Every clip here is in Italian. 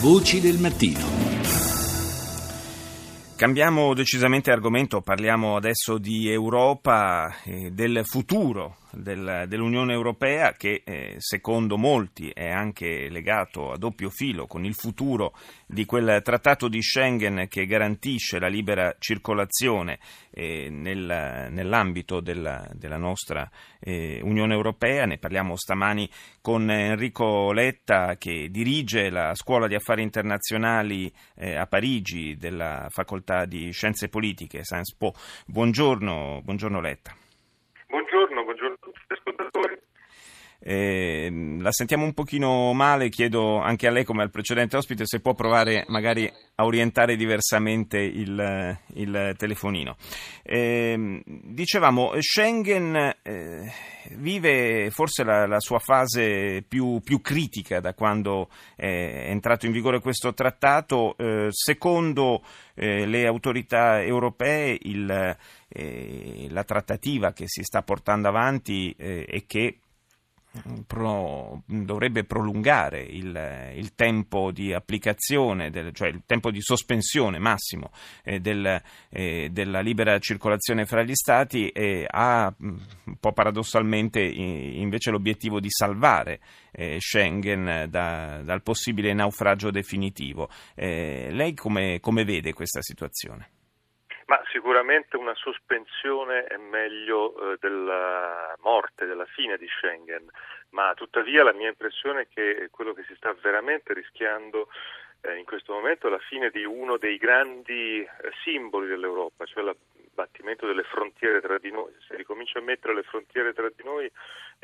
Voci del mattino. Cambiamo decisamente argomento, parliamo adesso di Europa, e del futuro del, dell'Unione Europea che eh, secondo molti è anche legato a doppio filo con il futuro di quel trattato di Schengen che garantisce la libera circolazione eh, nel, nell'ambito della, della nostra eh, Unione Europea. Ne parliamo stamani con Enrico Letta che dirige la Scuola di Affari Internazionali eh, a Parigi della Facoltà di Scienze Politiche, Sciences Po. Buongiorno, buongiorno Letta. Buongiorno, buongiorno a tutti gli ascoltatori. Eh, la sentiamo un pochino male, chiedo anche a lei come al precedente ospite se può provare magari a orientare diversamente il, il telefonino. Eh, dicevamo, Schengen eh, vive forse la, la sua fase più, più, critica da quando è entrato in vigore questo trattato. Eh, secondo eh, le autorità europee il, eh, la trattativa che si sta portando avanti e che Pro, dovrebbe prolungare il, il, tempo di applicazione, del, cioè il tempo di sospensione massimo eh, del, eh, della libera circolazione fra gli Stati e ha un po' paradossalmente invece l'obiettivo di salvare eh, Schengen da, dal possibile naufragio definitivo. Eh, lei come, come vede questa situazione? Ma sicuramente una sospensione è meglio eh, della morte, della fine di Schengen, ma tuttavia la mia impressione è che quello che si sta veramente rischiando eh, in questo momento è la fine di uno dei grandi eh, simboli dell'Europa, cioè l'abbattimento delle frontiere tra di noi. Se ricomincia a mettere le frontiere tra di noi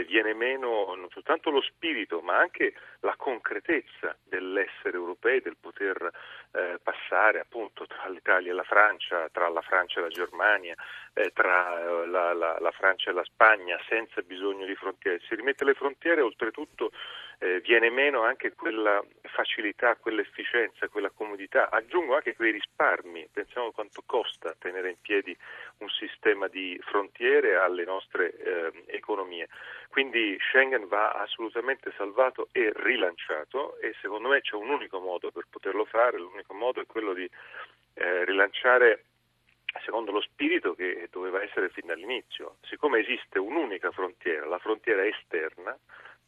viene meno non soltanto lo spirito, ma anche la concretezza dell'essere europei, del poter eh, passare appunto tra l'Italia e la Francia, tra la Francia e la Germania, eh, tra eh, la, la, la, Francia e la Spagna, senza bisogno di frontiere. Si rimette le frontiere, oltretutto eh, viene meno anche quella facilità, quell'efficienza, quella comodità. Aggiungo anche quei risparmi. Pensiamo quanto costa tenere in piedi un sistema di frontiere alle nostre eh, economie. Quindi Schengen va assolutamente salvato e rilanciato e secondo me c'è un unico modo per poterlo fare, l'unico modo è quello di eh, rilanciare secondo lo spirito che doveva essere fin dall'inizio. Siccome esiste un'unica frontiera, la frontiera esterna,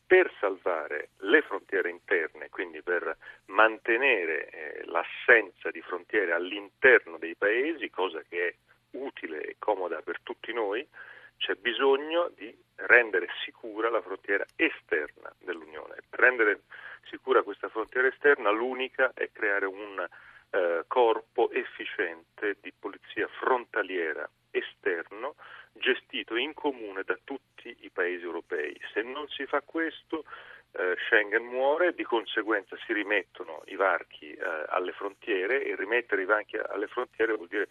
per salvare le frontiere interne, quindi per mantenere eh, l'assenza di frontiere all'interno dei paesi, cosa che è utile e comoda per tutti noi, c'è bisogno di rendere sicura la frontiera esterna dell'Unione. Per rendere sicura questa frontiera esterna l'unica è creare un eh, corpo efficiente di polizia frontaliera esterno gestito in comune da tutti i paesi europei. Se non si fa questo eh, Schengen muore, di conseguenza si rimettono i varchi eh, alle frontiere e rimettere i varchi alle frontiere vuol dire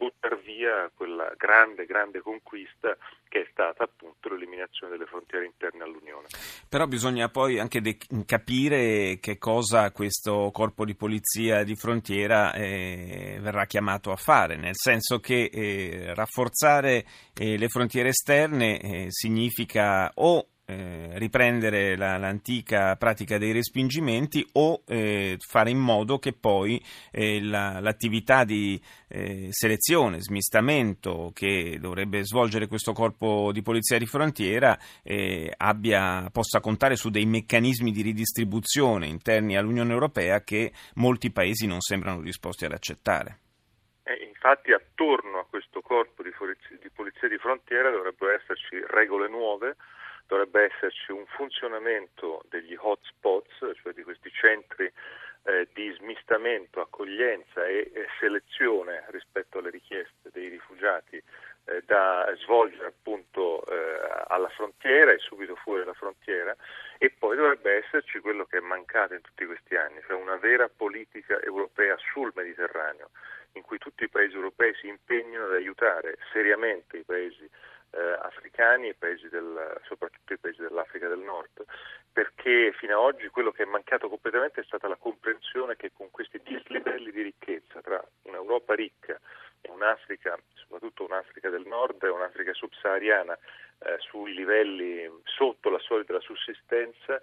buttare via quella grande, grande conquista che è stata appunto l'eliminazione delle frontiere interne all'Unione. Però bisogna poi anche de- capire che cosa questo corpo di polizia di frontiera eh, verrà chiamato a fare, nel senso che eh, rafforzare eh, le frontiere esterne eh, significa o eh, riprendere la, l'antica pratica dei respingimenti o eh, fare in modo che poi eh, la, l'attività di eh, selezione, smistamento che dovrebbe svolgere questo corpo di polizia di frontiera eh, abbia, possa contare su dei meccanismi di ridistribuzione interni all'Unione Europea che molti paesi non sembrano disposti ad accettare. infatti attorno a questo corpo di polizia, di polizia di frontiera dovrebbero esserci regole nuove dovrebbe esserci un funzionamento degli hotspots, cioè di questi centri eh, di smistamento, accoglienza e, e, selezione rispetto alle richieste dei rifugiati eh, da svolgere appunto eh, alla frontiera e subito fuori dalla frontiera e poi dovrebbe esserci quello che è mancato in tutti questi anni, cioè una vera politica europea sul Mediterraneo in cui tutti i paesi europei si impegnano ad aiutare seriamente i paesi eh, africani e paesi del, soprattutto i paesi dell'Africa del Nord, perché fino ad oggi quello che è mancato completamente è stata la comprensione che con questi dislivelli di ricchezza tra un'Europa ricca un'Africa, soprattutto un'Africa del Nord un'Africa subsahariana, eh, sui livelli sotto la soglia della sussistenza,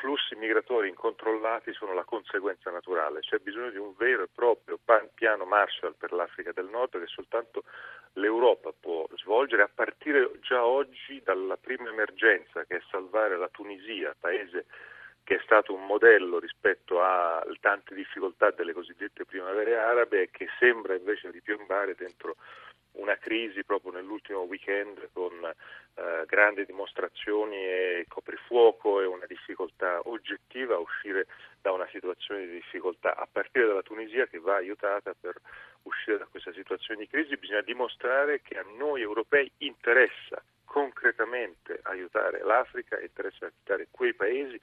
flussi migratori incontrollati sono la conseguenza naturale, c'è bisogno di un vero e proprio piano Marshall per l'Africa del Nord che soltanto l'Europa può svolgere a partire già oggi dalla prima emergenza che è salvare la Tunisia, paese che è stato un modello rispetto a tante difficoltà delle cosiddette primavere arabe e che sembra invece ripiombare dentro una crisi proprio nell'ultimo weekend con eh, grandi dimostrazioni e coprifuoco e una difficoltà oggettiva a uscire da una situazione di difficoltà. A partire dalla Tunisia che va aiutata per uscire da questa situazione di crisi bisogna dimostrare che a noi europei interessa concretamente aiutare l'Africa, interessa aiutare quei paesi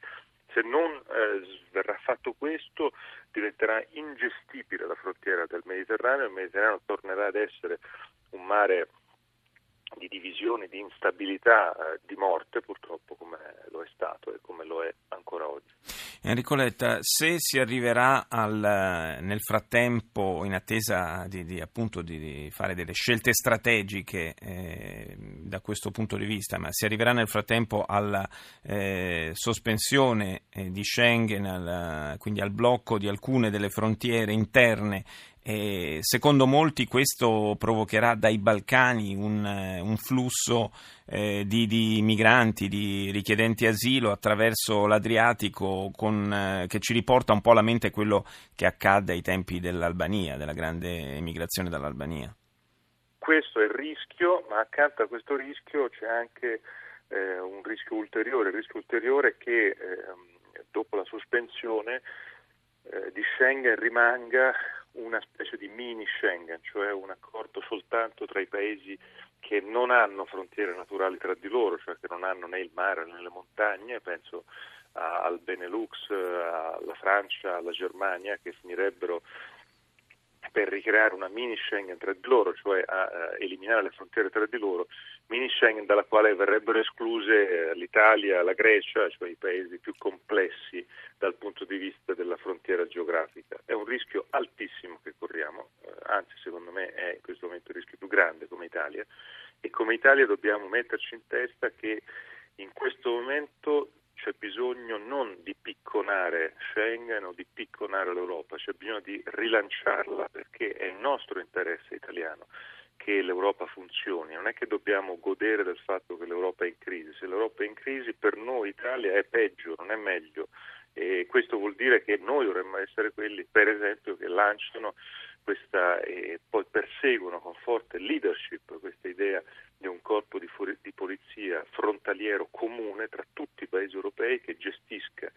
se non eh, verrà fatto questo diventerà ingestibile la frontiera del Mediterraneo, il Mediterraneo tornerà ad essere un mare di divisione, di instabilità, eh, di morte purtroppo come lo è stato e come lo è ancora oggi. Enrico Letta, se si arriverà al, nel frattempo, in attesa di, di, appunto, di fare delle scelte strategiche eh, da questo punto di vista, ma si arriverà nel frattempo alla eh, sospensione eh, di Schengen, al, quindi al blocco di alcune delle frontiere interne e secondo molti questo provocherà dai Balcani un, un flusso eh, di, di, migranti, di richiedenti asilo attraverso l'Adriatico con, eh, che ci riporta un po' alla mente quello che accadde ai tempi dell'Albania, della grande emigrazione dall'Albania. Questo è il rischio, ma accanto a questo rischio c'è anche eh, un rischio ulteriore, il rischio ulteriore che ehm, dopo la sospensione eh, di Schengen rimanga una specie di mini Schengen, cioè un accordo soltanto tra i paesi che non hanno frontiere naturali tra di loro, cioè che non hanno né il mare né le montagne, penso al Benelux, alla Francia, alla Germania, che finirebbero per ricreare una mini Schengen tra di loro, cioè a, eliminare le frontiere tra di loro, mini Schengen dalla quale verrebbero escluse eh, l'Italia, la Grecia, cioè i paesi più complessi dal punto di vista della frontiera geografica. È un rischio altissimo che corriamo, eh, anzi secondo me è in questo momento il rischio più grande come Italia e come Italia dobbiamo metterci in testa che in questo momento c'è bisogno non di picconare Schengen o di picconare l'Europa, c'è bisogno di rilanciarla perché è il nostro interesse italiano che l'Europa funzioni, non è che dobbiamo godere del fatto che l'Europa è in crisi, se l'Europa è in crisi per noi Italia è peggio, non è meglio. E questo vuol dire che noi dovremmo essere quelli per esempio che lanciano questa e poi perseguono con forte leadership questa idea di un corpo di, fu- di polizia frontaliero comune tra tutti i paesi europei che gestisca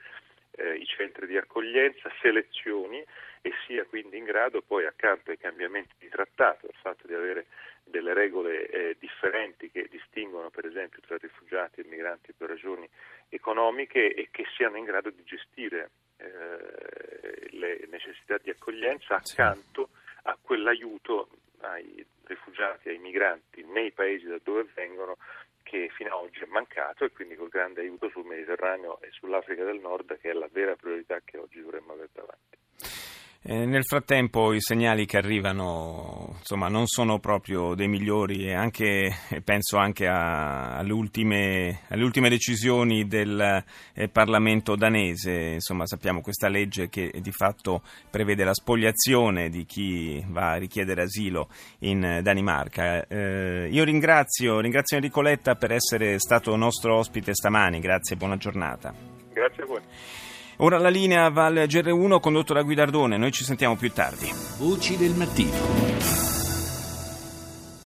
eh, i centri di accoglienza, selezioni e sia quindi in grado poi accanto ai cambiamenti di trattato, al fatto di avere delle regole eh, differenti che distinguono per esempio tra rifugiati e migranti per ragioni economiche e che siano in grado di gestire eh, le necessità di accoglienza accanto quell'aiuto ai rifugiati, ai migranti nei paesi da dove vengono che fino ad oggi è mancato e quindi col grande aiuto sul Mediterraneo e sull'Africa del Nord che è la vera priorità che oggi dovremmo avere davanti. Eh, nel frattempo i segnali che arrivano insomma, non sono proprio dei migliori e anche, penso anche a, alle, ultime, alle, ultime, decisioni del eh, Parlamento danese. Insomma, sappiamo questa legge che di fatto prevede la spogliazione di chi va a richiedere asilo in Danimarca. Eh, io ringrazio, ringrazio Enrico Letta per essere stato nostro ospite stamani. Grazie e buona giornata. Ora la linea va al GR1 condotto da Guidardone, noi ci sentiamo più tardi. Voci del mattino.